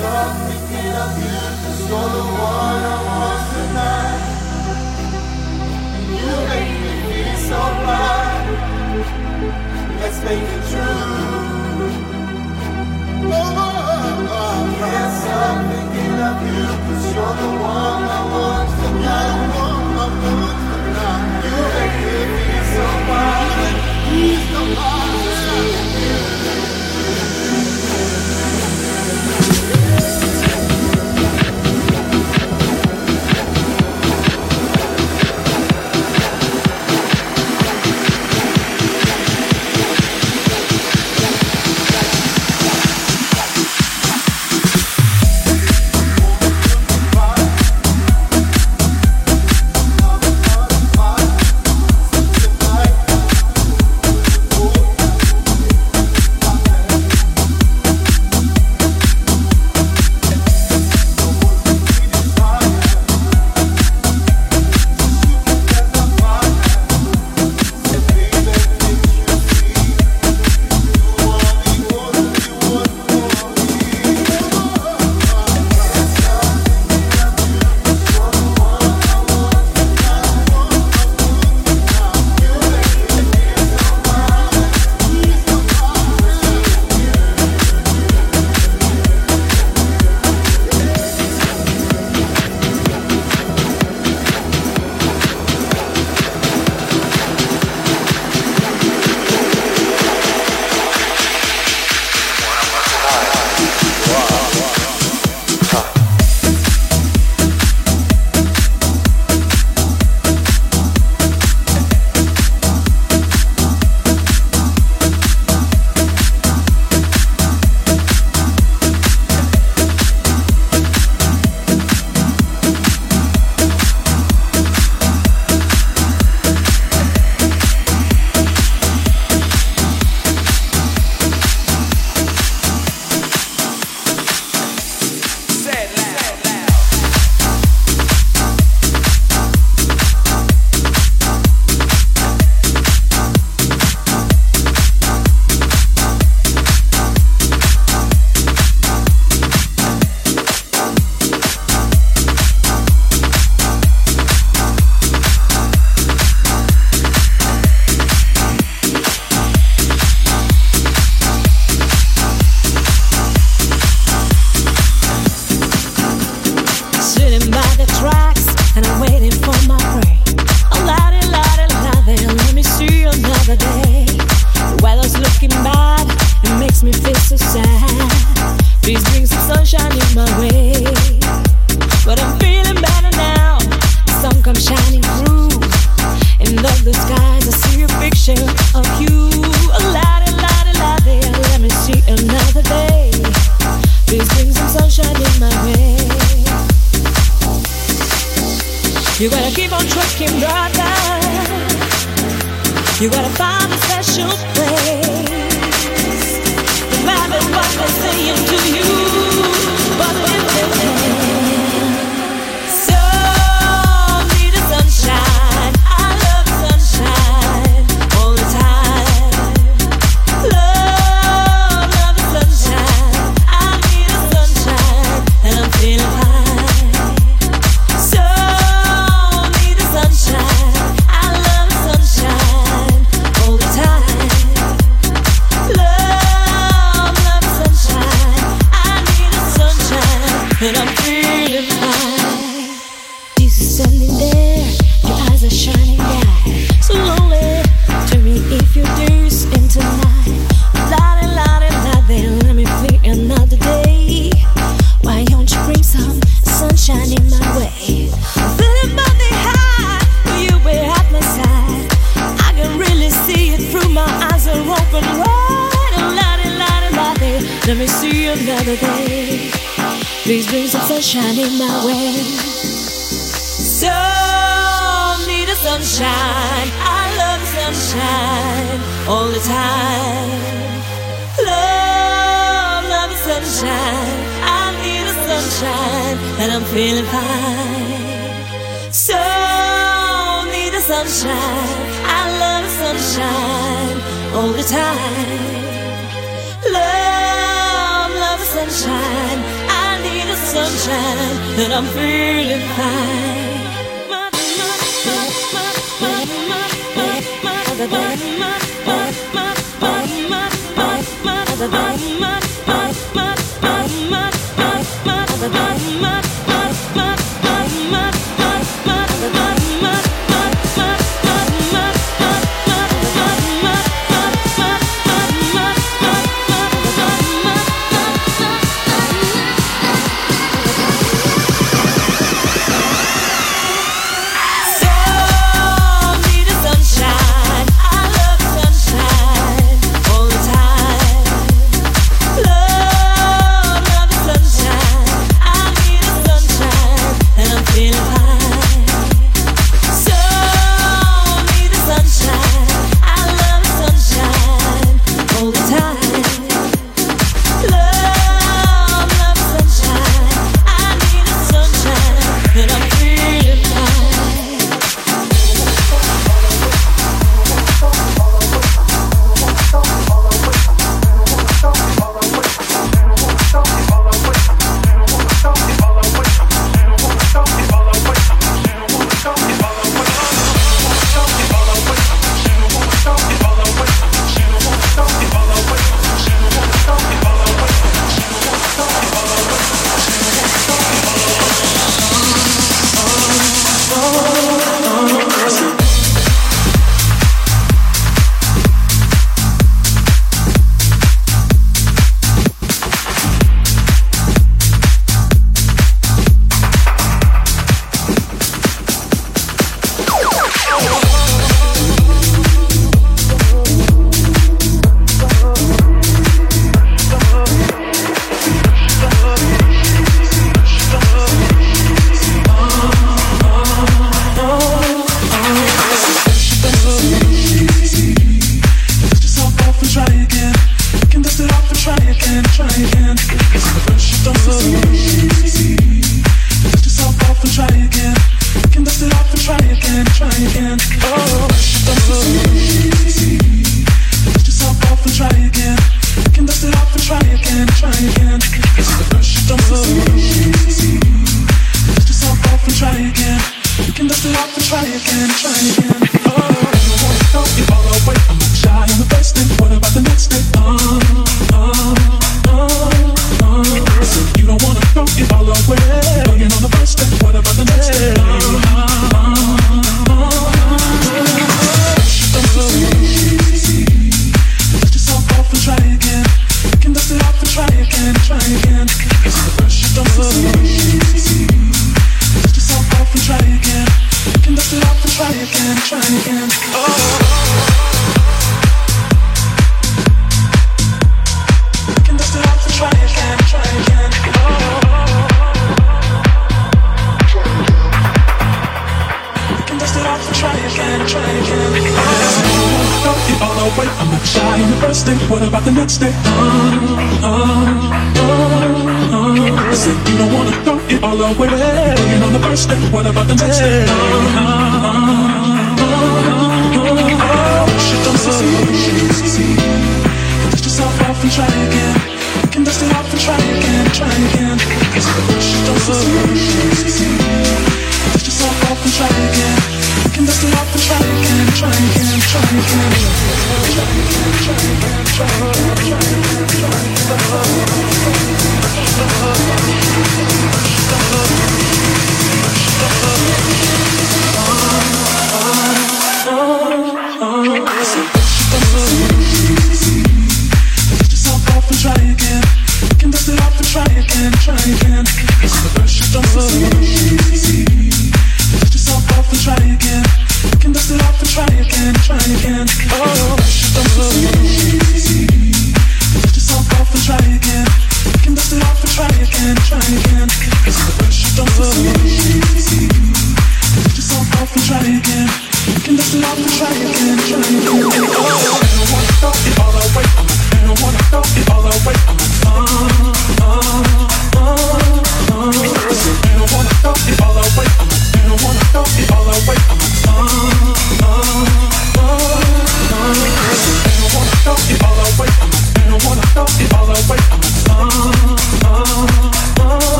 stop thinking of you're the one I want tonight you make me feel so right Let's make it true Oh, I can't stop thinking of you Cause you're the one I want.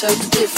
So this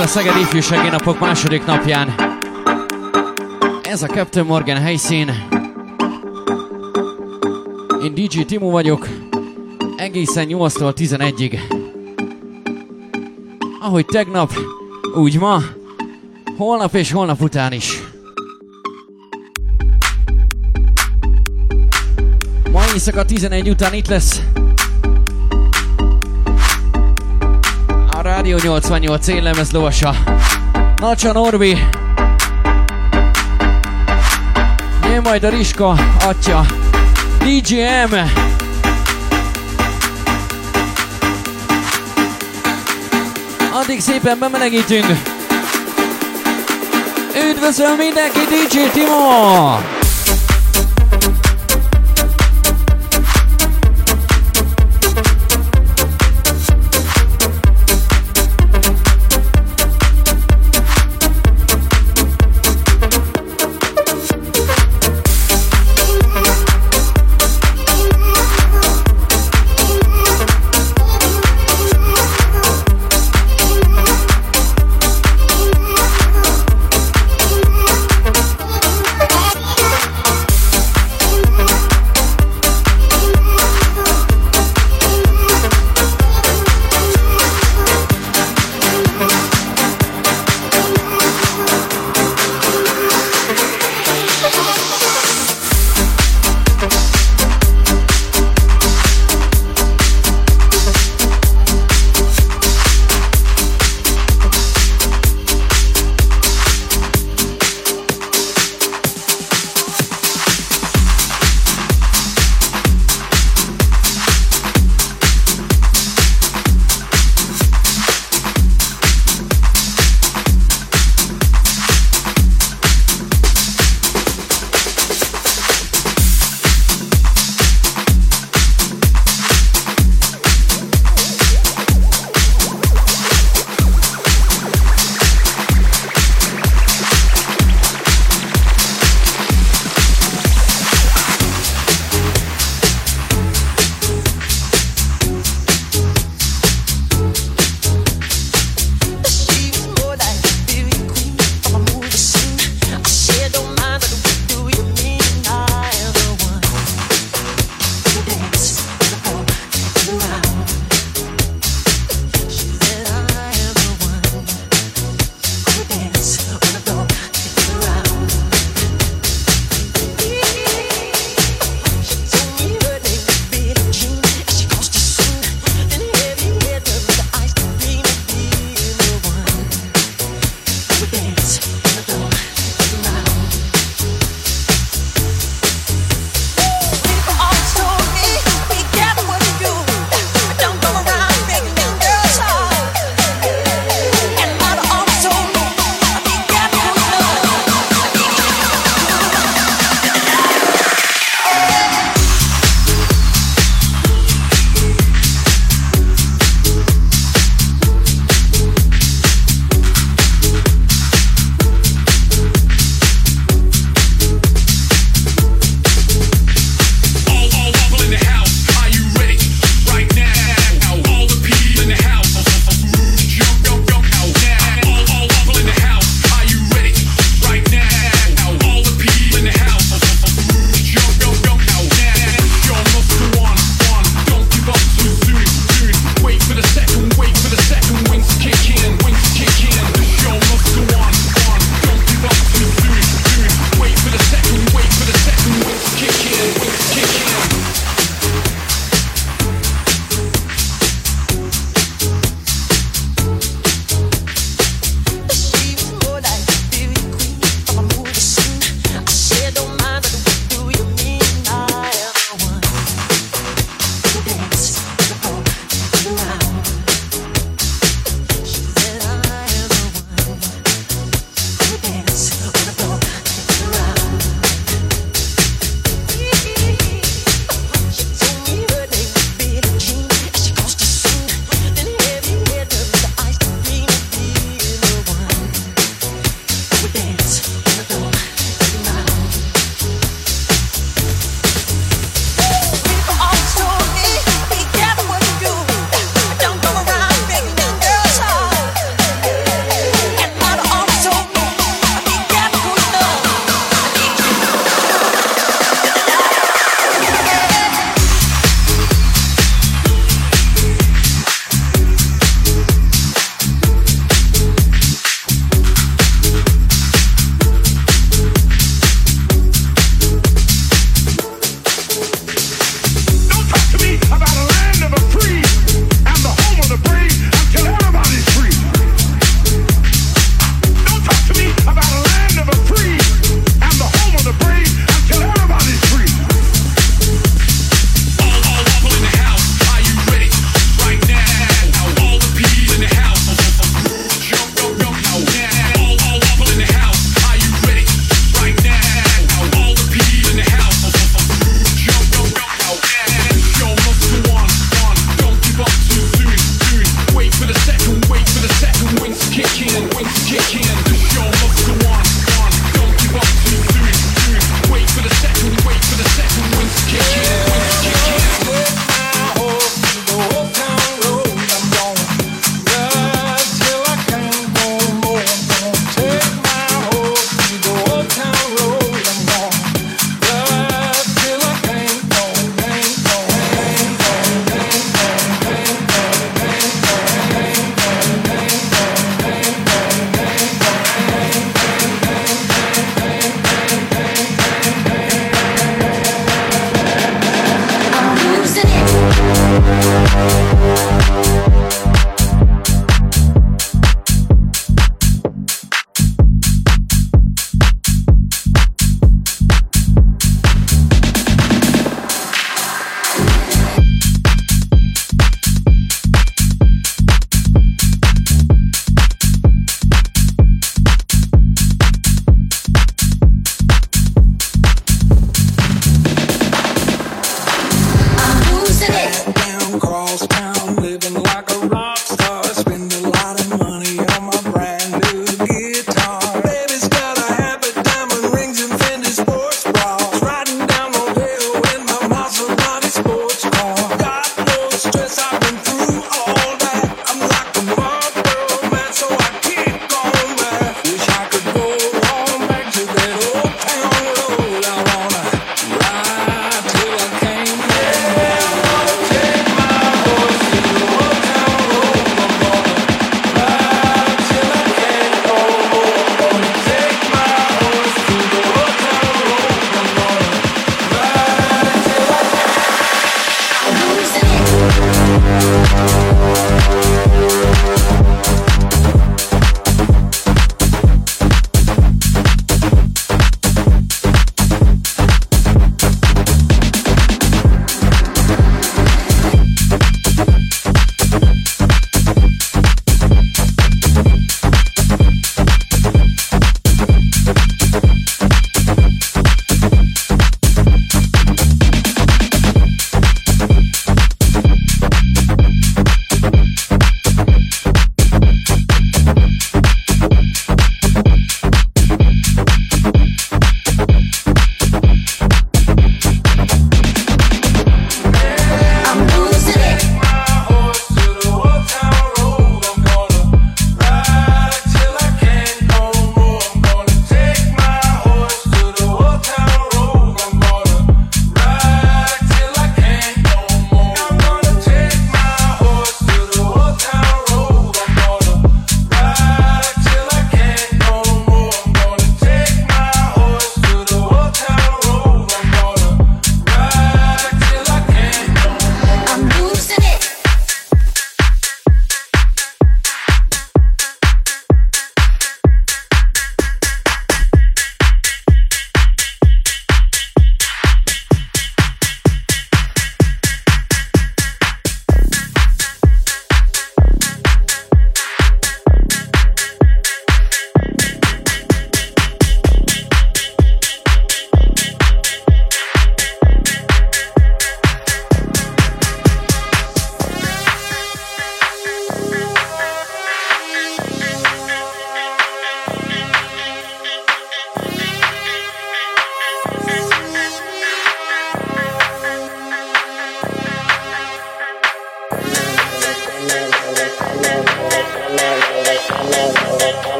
a Szeged Ifjúsági Napok második napján. Ez a Captain Morgan helyszín. Én DJ Timo vagyok, egészen 8-tól 11-ig. Ahogy tegnap, úgy ma, holnap és holnap után is. Ma éjszaka 11 után itt lesz Rádió 88 éllemez lovasa. Nacsa Norbi. Jön majd a Riska, atya. DJM. Addig szépen bemelegítünk. Üdvözlöm mindenki, DJ Timo!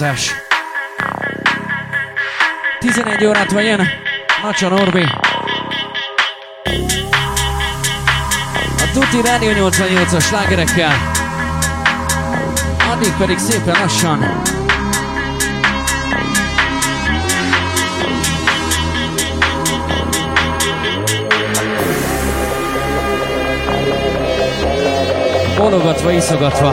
Alapozás. 11 órát van jön, Nacsa Norbi. A Tuti Rádió 88-as slágerekkel. Addig pedig szépen lassan bologatva, iszogatva.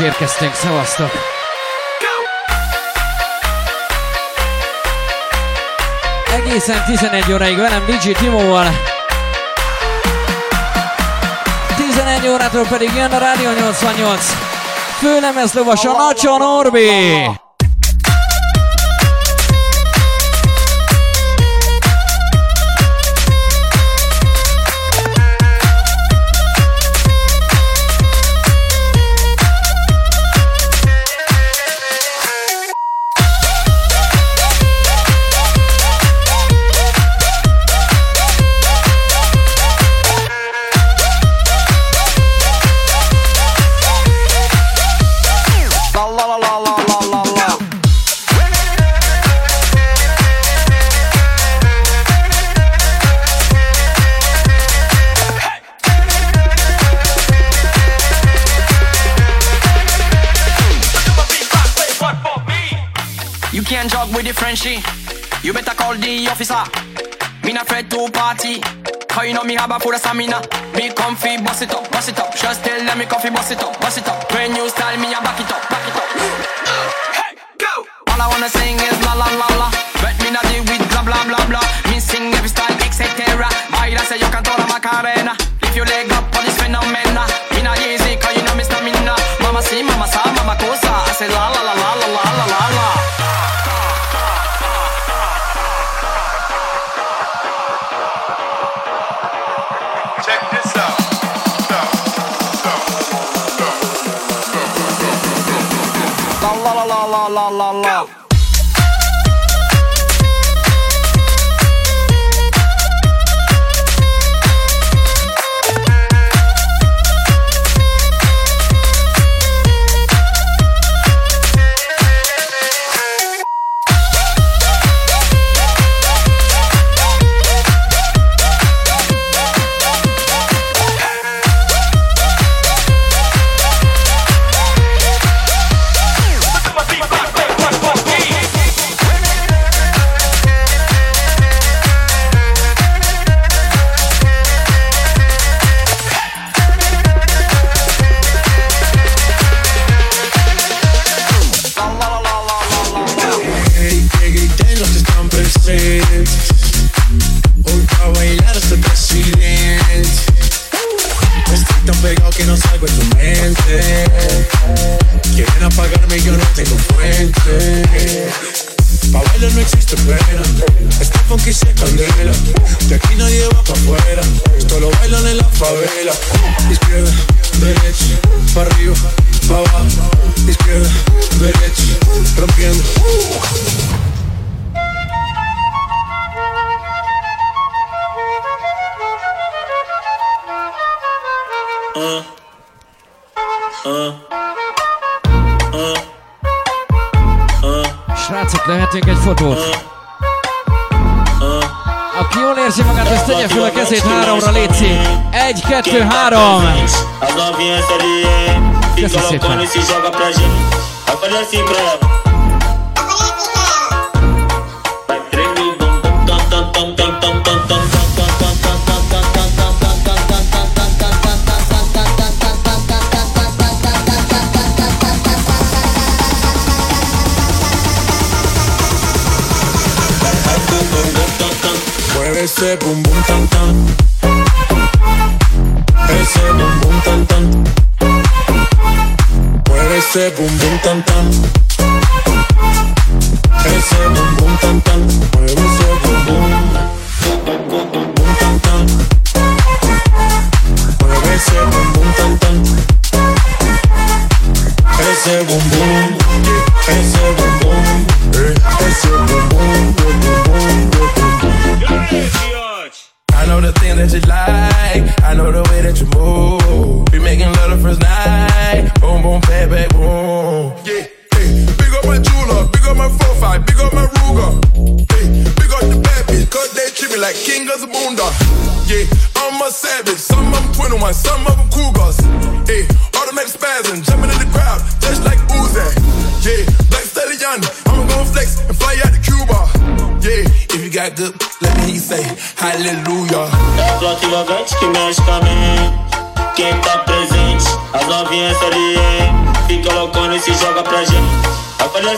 érkeztünk, szavaztok! Egészen 11 óráig velem DJ Timóval. 11 órától pedig jön a Rádió 88. Főlemez lovas a Nacson Orbi. We differenty you better call the officer. Me not afraid to party. Cause you know me have a full of stamina. Be comfy, bust it up, bust it up. Just tell them me comfy, bust it up, bust it up. When you style me, I back it Srácok, lehetünk egy fotót? Aki jól érzi magát, ezt tegye fel a kezét háromra, Léci. Egy, kettő, három. Köszi szépen. Ese bum bum tan tan. Ese bum bum tan tan. Mueve ese bum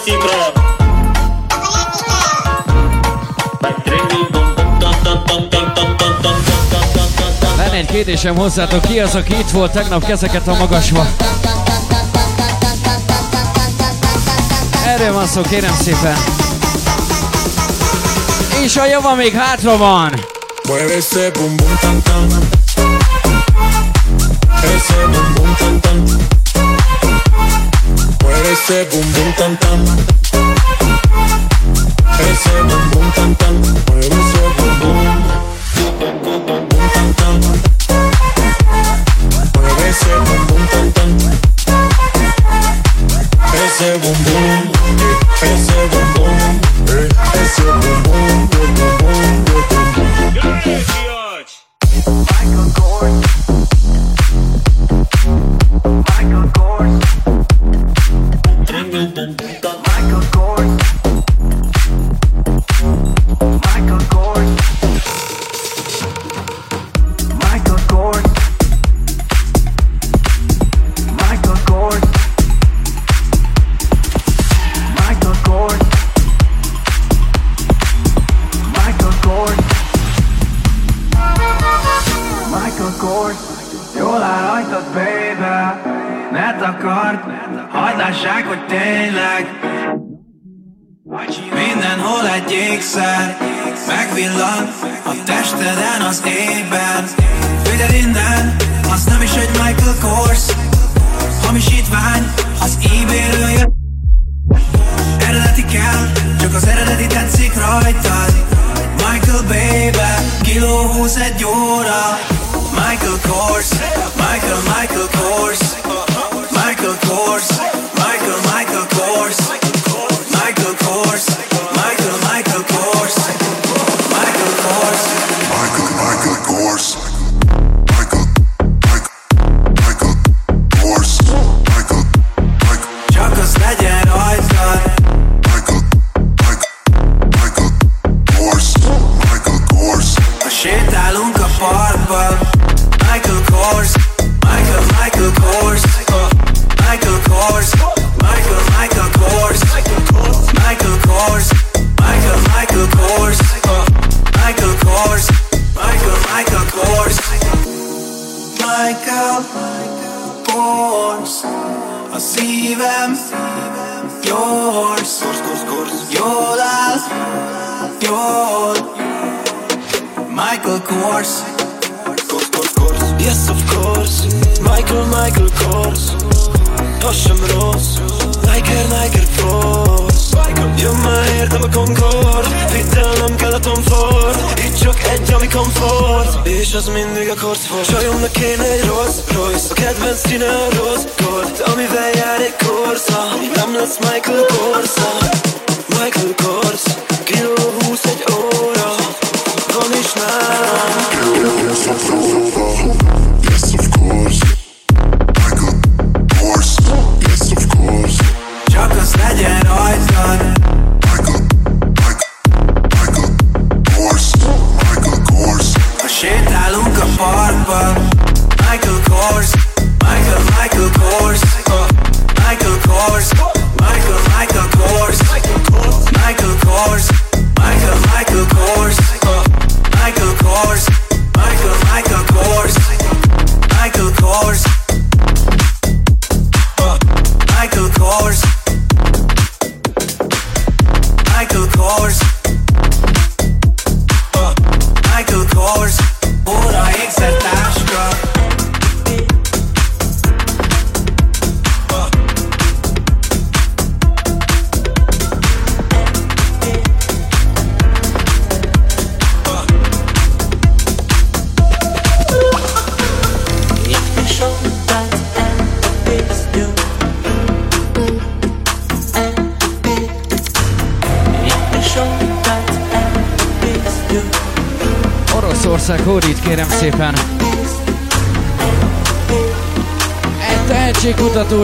szívra. Lenne egy kérdésem hozzátok, ki az, aki itt volt tegnap kezeket a magasba? Erről van szó, kérem szépen. És a java még hátra van. Mueve ese bum bum tan tan. Ese bum bum tan tan. Ese bum bum tan tan. Ese bum bum tan tan. Mueve ese bum bum. Bum tan tan. Mueve ese bum bum tan tan. Ese bum bum. Ese bum bum. Ese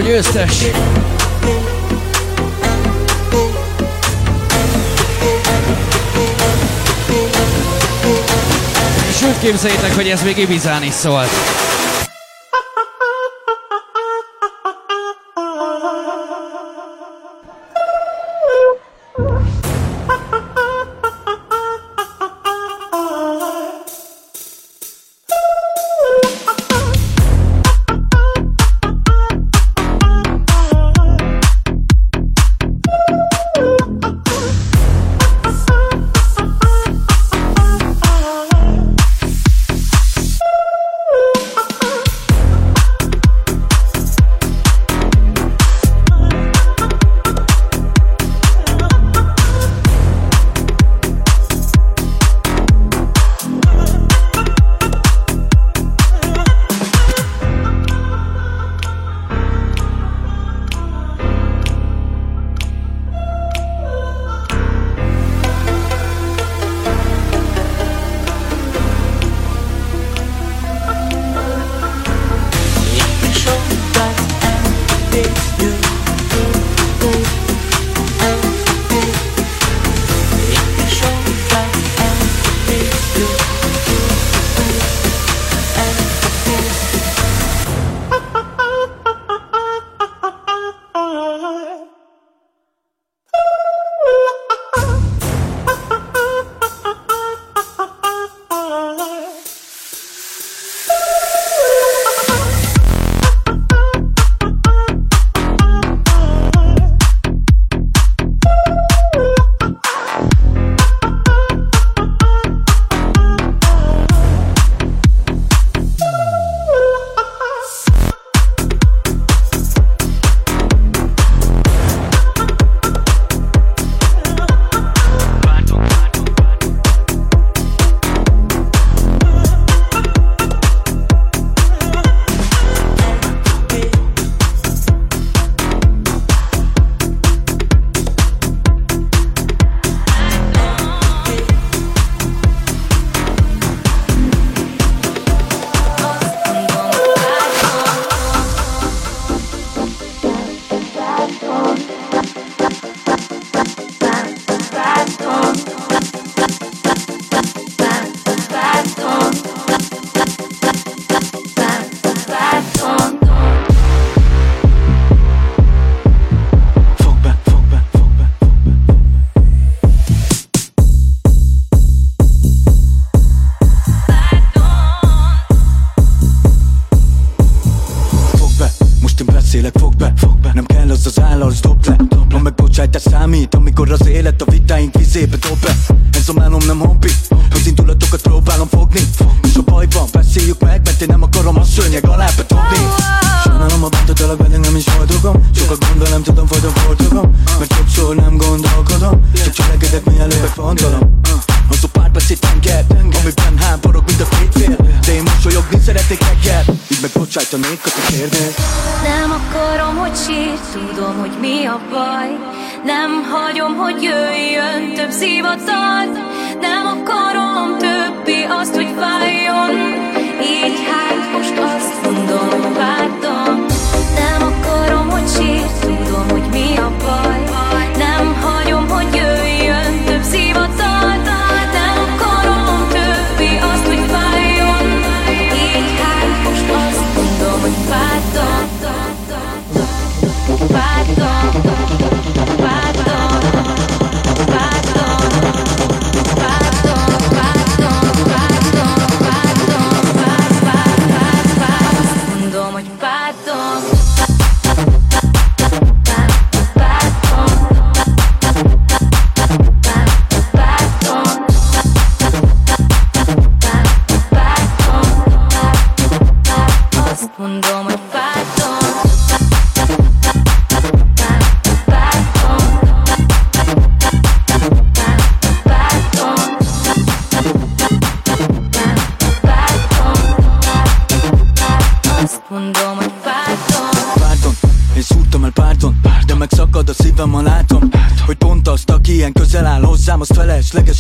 hogy összes. Sőt, képzeljétek, hogy ez még Ibizán is szólt.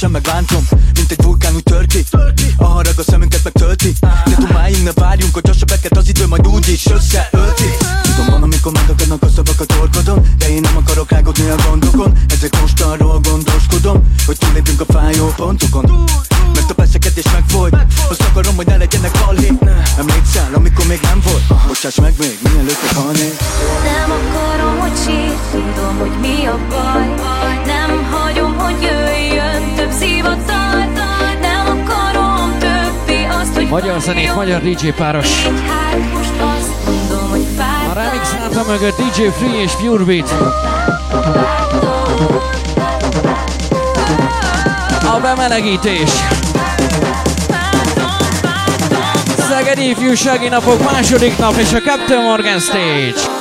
Feleslegesen megbántom Mint egy vulkán úgy tör ki A harag a szemünket megtölti De dumáljunk, ne várjunk, hogy a sebeket az idő majd úgyis összeölti. Tudom, van, amikor megakadnak a szavak a torkodon De én nem akarok rágódni a gondokon. Ezek most arról gondoskodom Hogy túlépjünk a fájó pontokon. Mert a beszélgetés megfolyt Azt akarom, hogy ne legyenek balhé Emlékszel, amikor még nem volt? Bocsáss meg még, mielőtt meghalnék Nem akarom, hogy sír, tudom, hogy mi a baj Magyar zenét, magyar DJ páros. Hát A remix háta mögött DJ Free és Pure Beat. A bemelegítés. Szegedi ifjúsági napok második nap és a Captain Morgan Stage.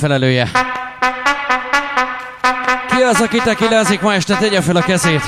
Megfelelője. Ki az, aki tekilázik ma este, tegye fel a kezét.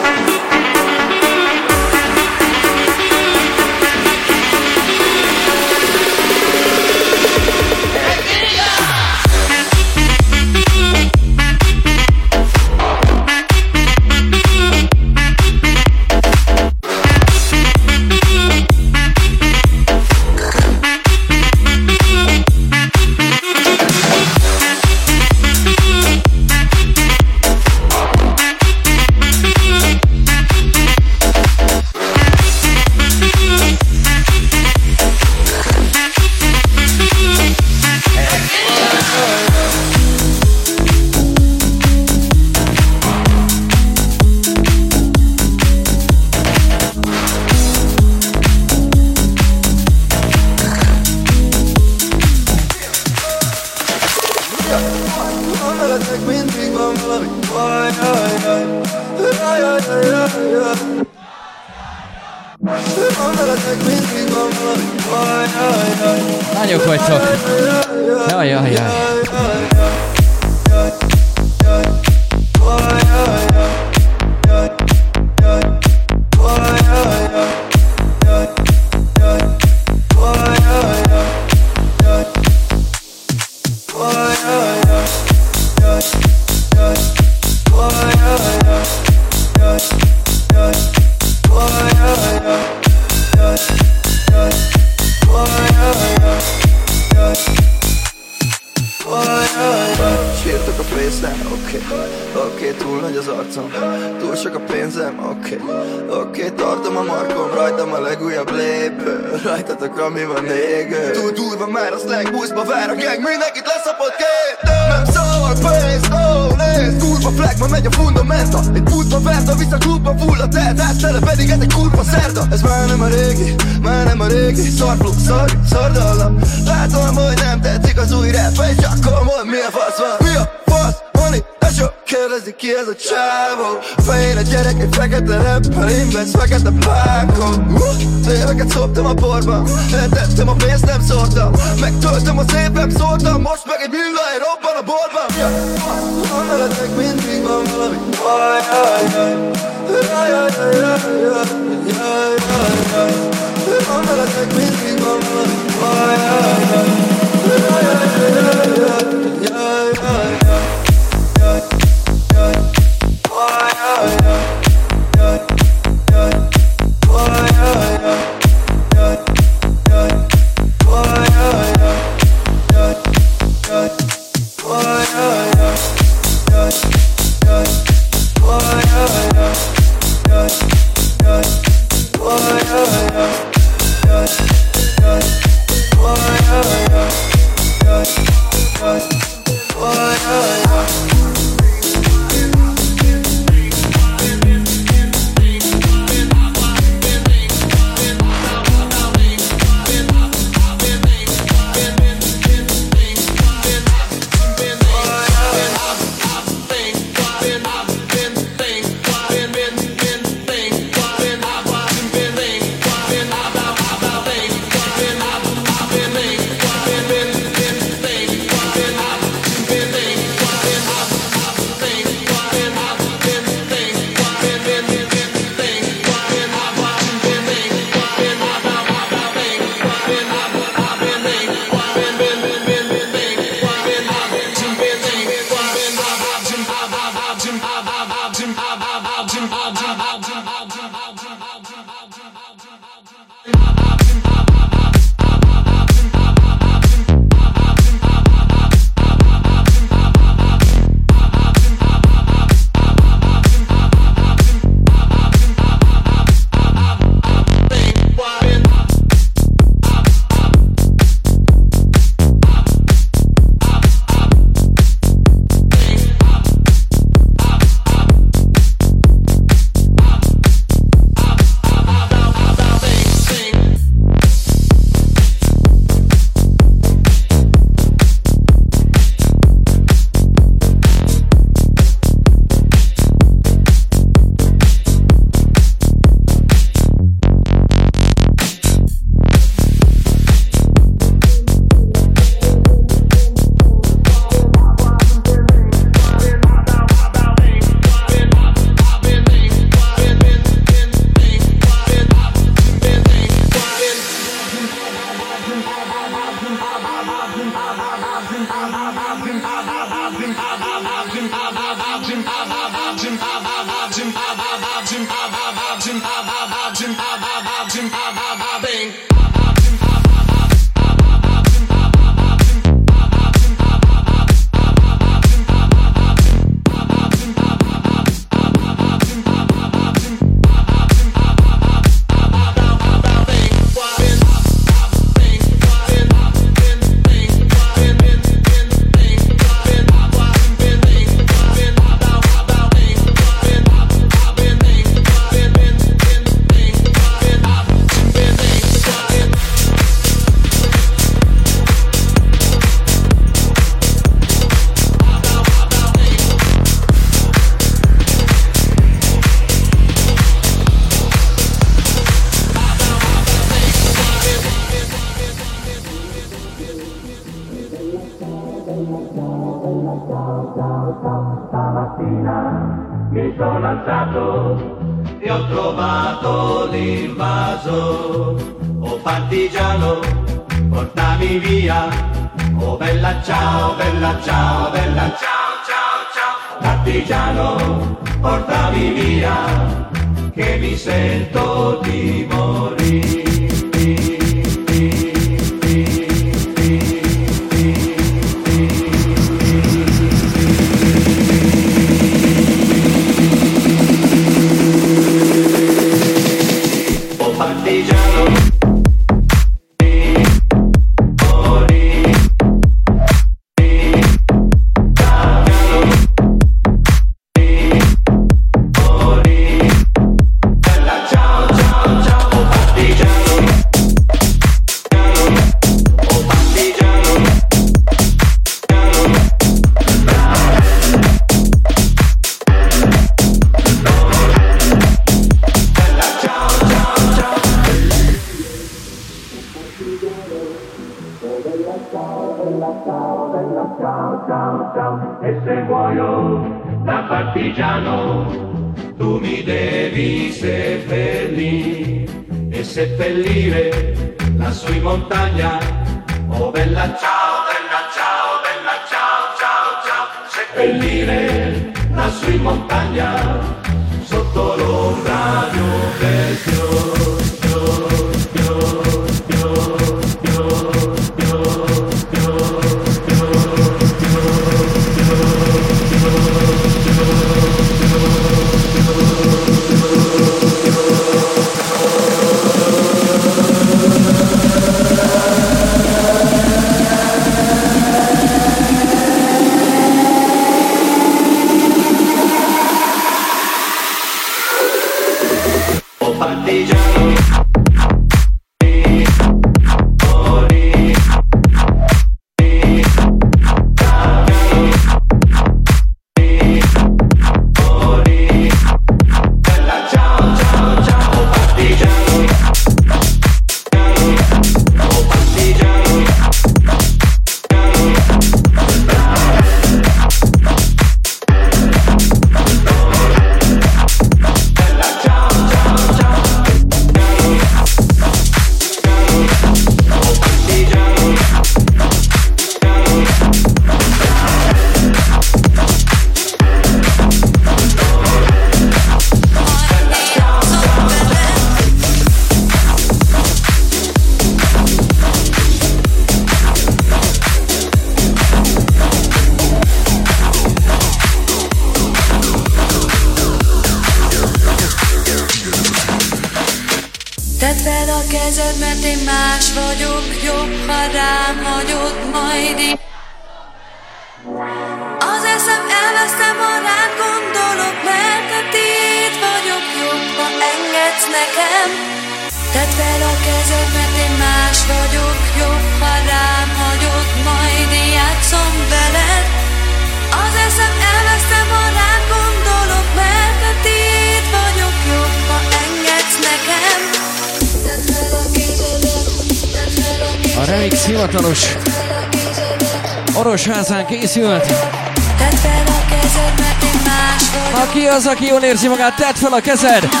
like I said.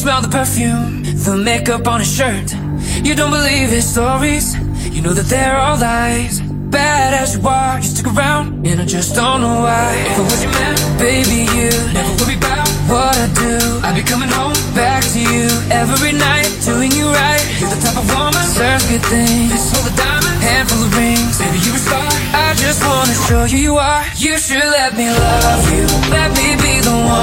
smell the perfume, the makeup on his shirt. You don't believe his stories, you know that they're all lies. Bad as you are, you stick around, and I just don't know why. If I was your man, baby, you never worry about what I do. I'd be coming home back to you every night, doing you right. You're the type of woman serves good things. This whole diamond, handful of rings. Baby, you're a star. I just wanna show you you are. You should let me love you, let me be. the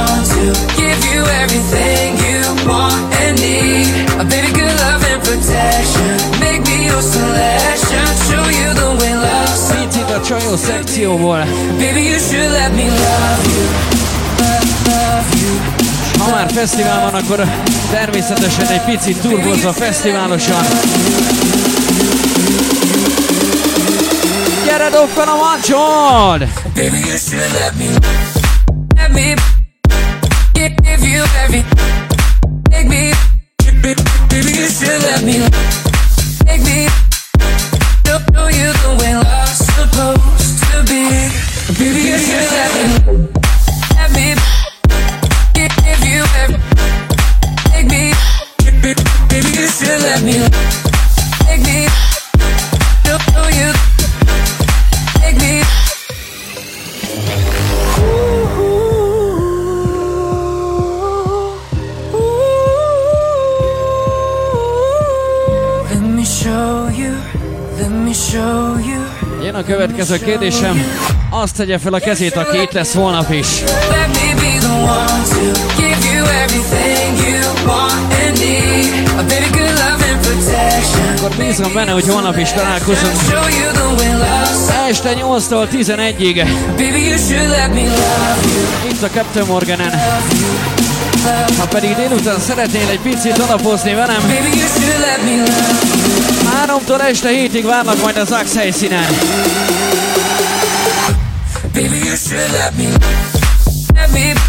Ha már fesztivál van, akkor természetesen egy picit turbozva fesztiválosan. Gyere, dob fel a mancsod! Baby, you should let me, let me következő kérdésem, azt tegye fel a kezét, aki itt lesz holnap is. Akkor bízom benne, hogy holnap is találkozunk. Este 8-tól 11-ig. Itt a Captain Morganen. Ha pedig délután szeretnél egy picit alapozni velem, Háromtól este hétig várnak majd az Ax helyszínen. Baby, you should let me, let me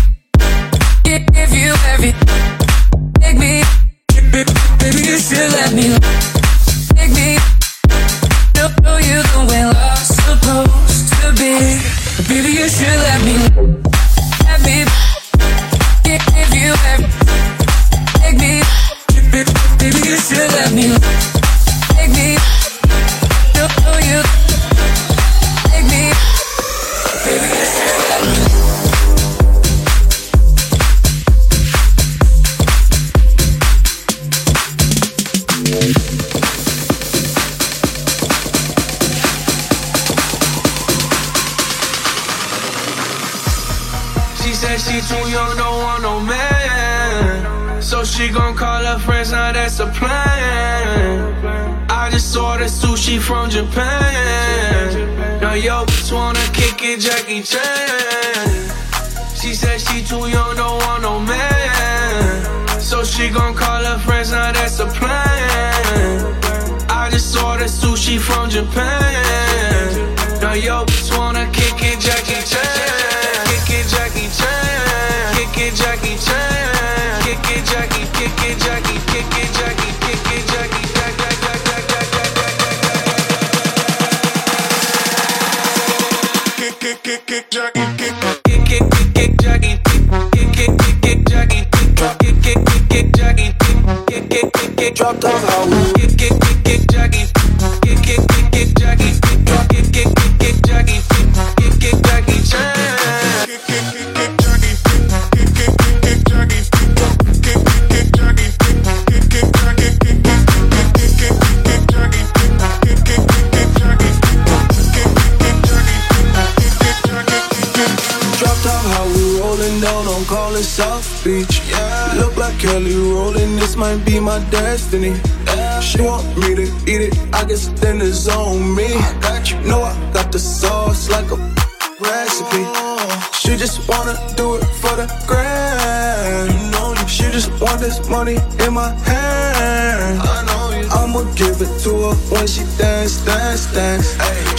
this money in my hand. I know you. I'ma give it to her when she dance, dance, dance.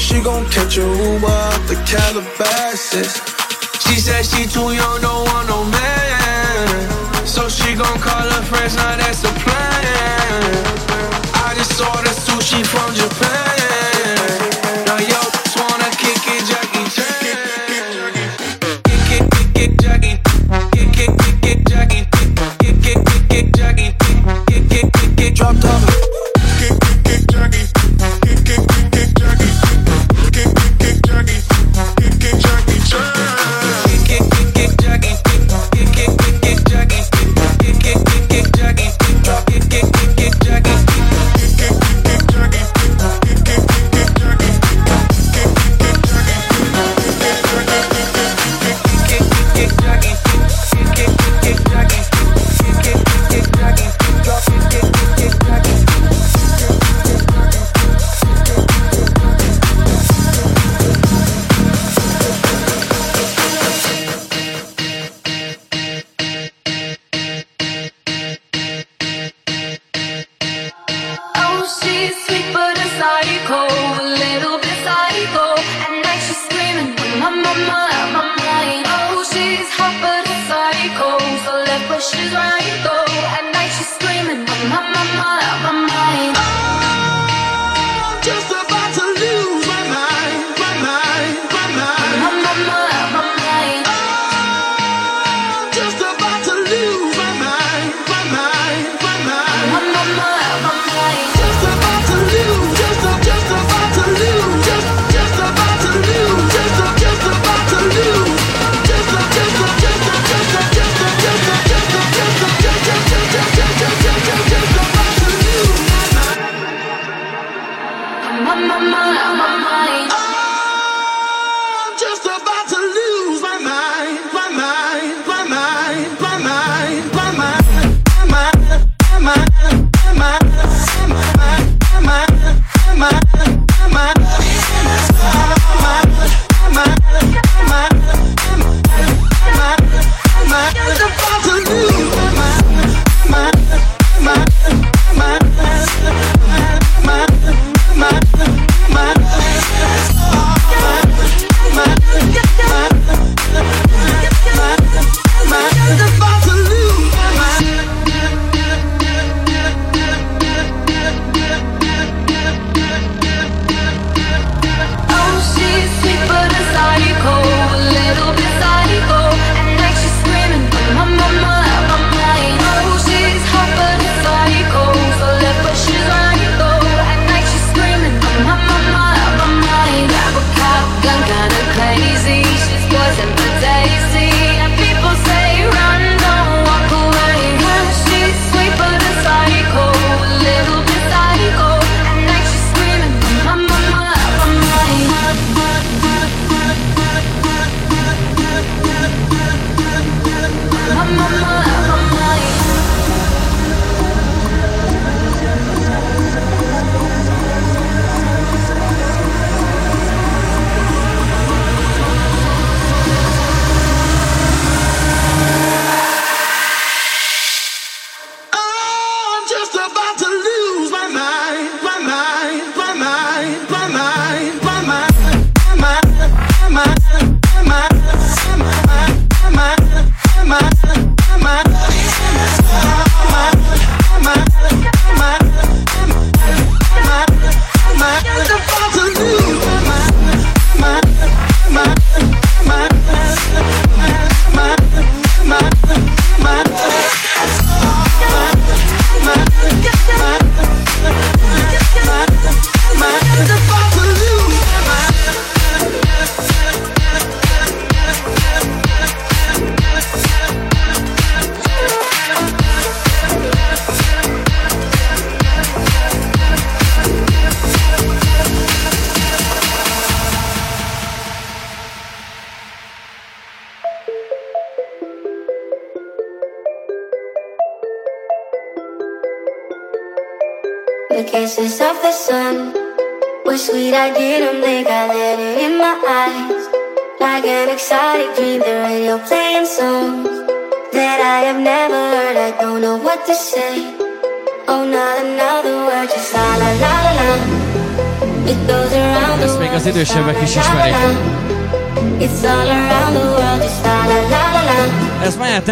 She gon' catch a Uber out the Calabasas. She said she too young, don't want no man. So she gon' call her friends, now that's the plan. I just saw the sushi from Japan.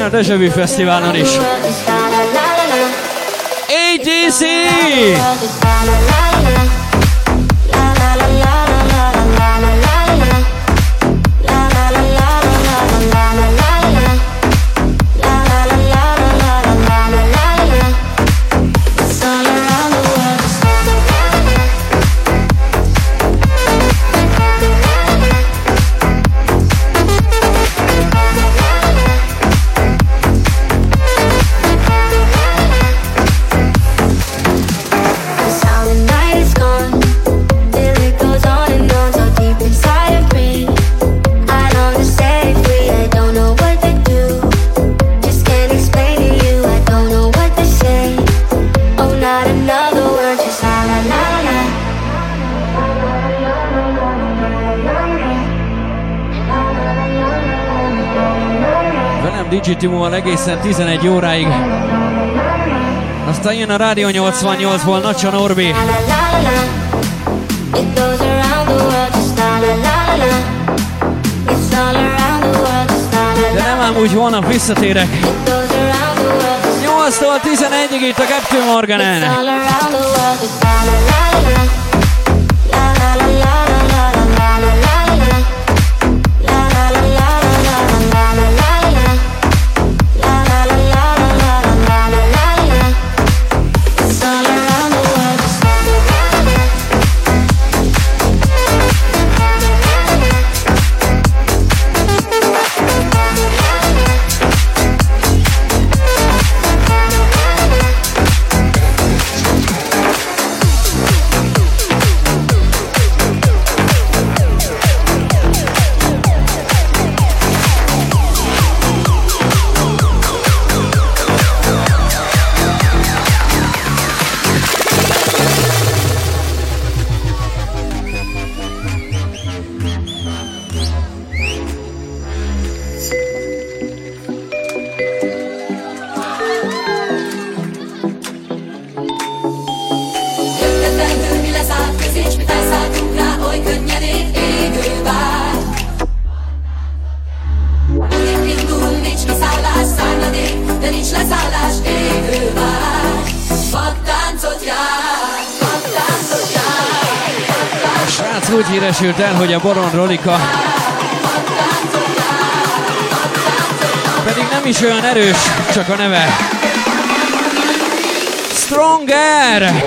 a Dezsevű Fesztiválon is. ADC! együttjumóval egészen 11 óráig. Aztán jön a Rádió 88-ból Nacsa Norbi. It goes around the world, just la la. De nem ám úgy holnap visszatérek. 8-tól 11-ig itt a Captain Morganán. érvesült el, hogy a boron Rolika pedig nem is olyan erős, csak a neve. Stronger!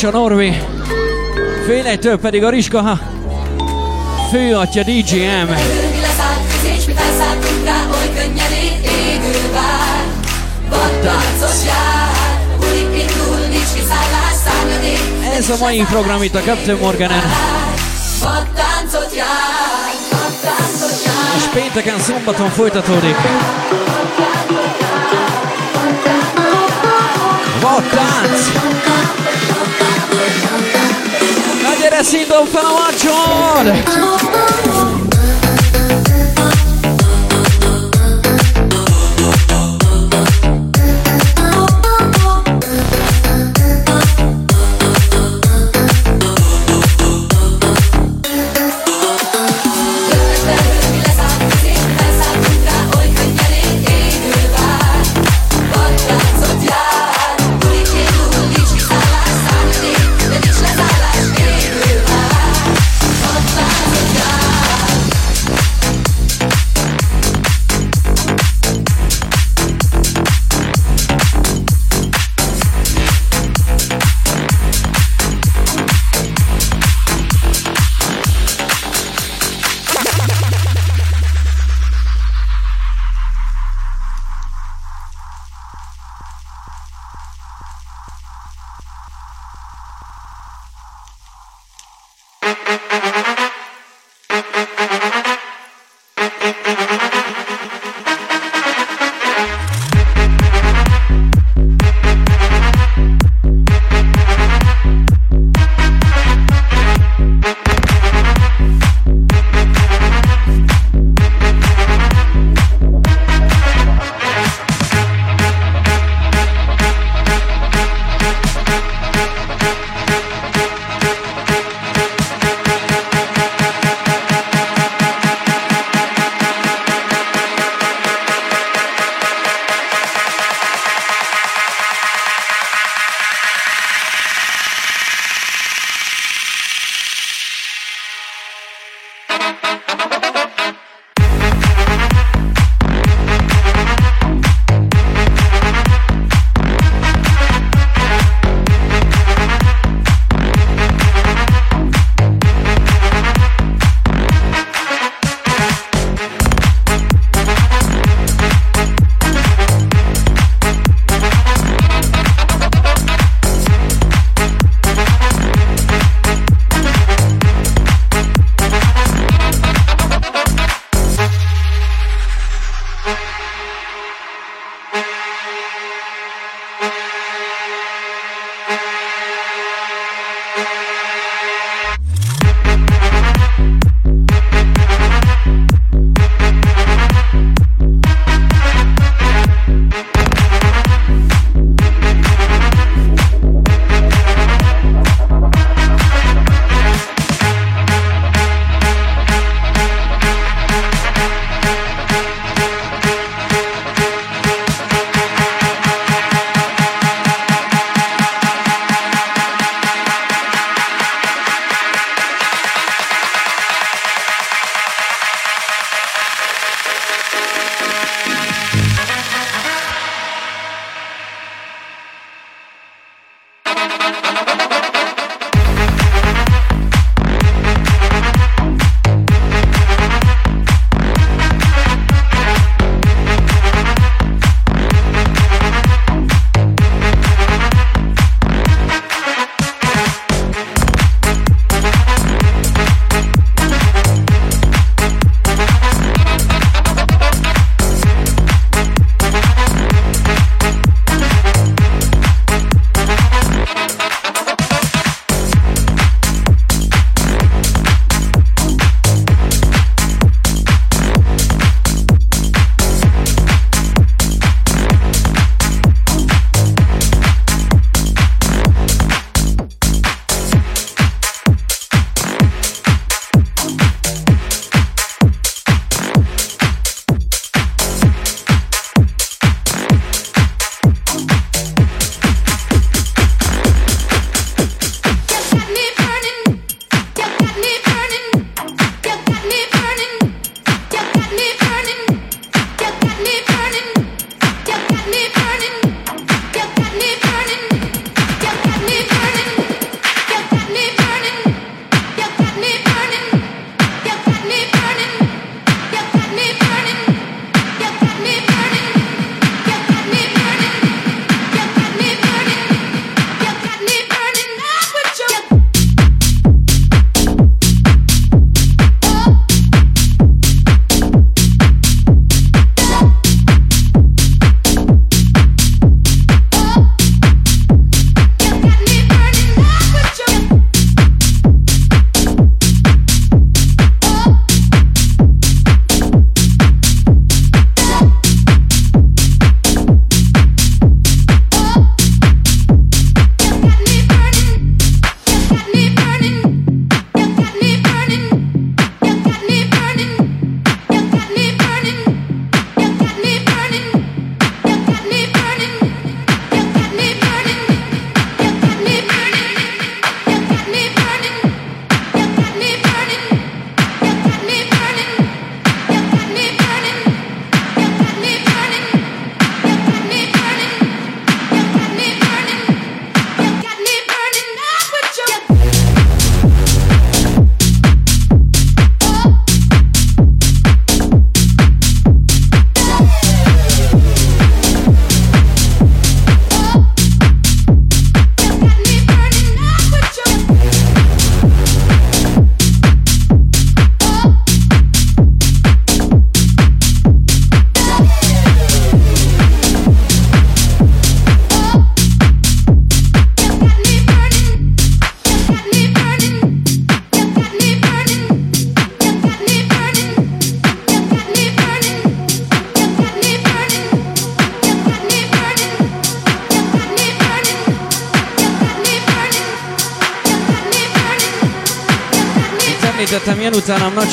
Balcsa Norvi, fél egytől pedig a Riskaha, főatja DGM. Ez a mai program itt a Captain Morganen. Vadtáncot. És pénteken, szombaton folytatódik. Vadtánc! Vadtánc! Na gyere, szindom fel a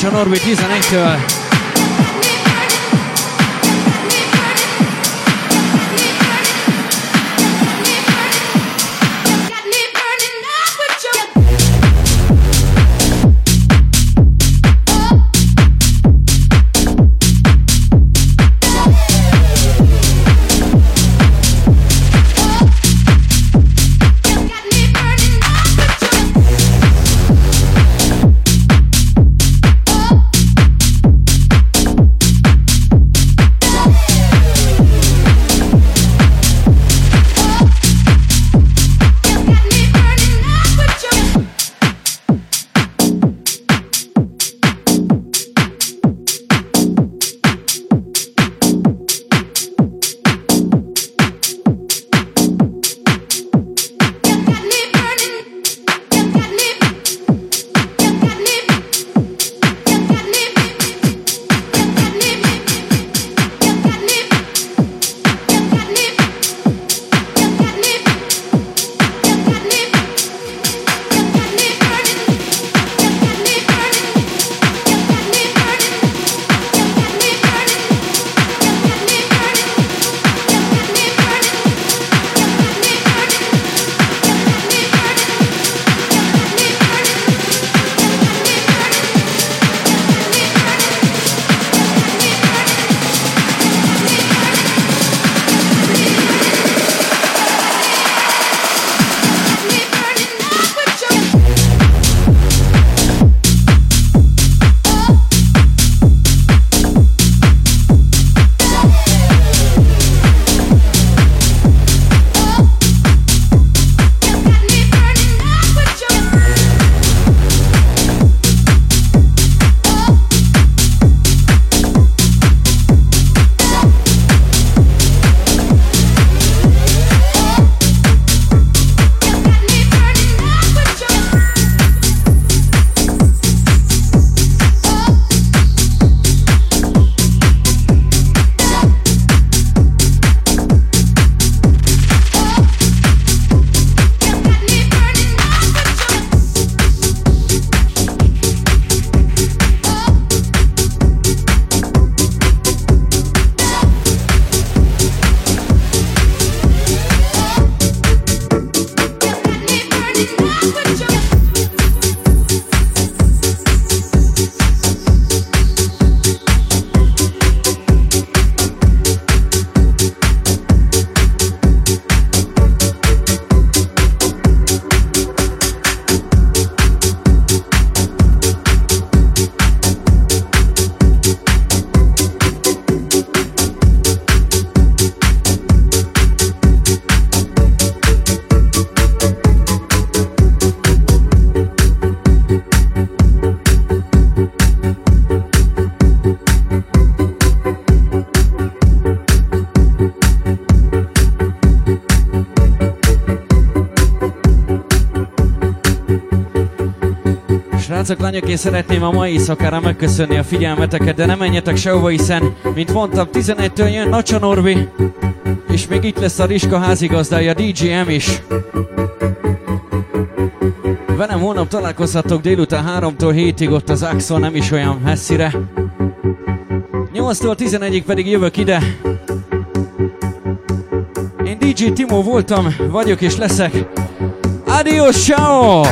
utánam Nacsa Norbi Srácok, lányok, én szeretném a mai éjszakára megköszönni a figyelmeteket, de nem menjetek sehova, hiszen, mint mondtam, 11-től jön Nacsa Norbi, és még itt lesz a Riska házigazdája, DJM is. Velem holnap találkozhatok délután 3-tól 7-ig ott az Axon, nem is olyan messzire. 8-tól 11-ig pedig jövök ide. Én DJ Timo voltam, vagyok és leszek. Adios, ciao!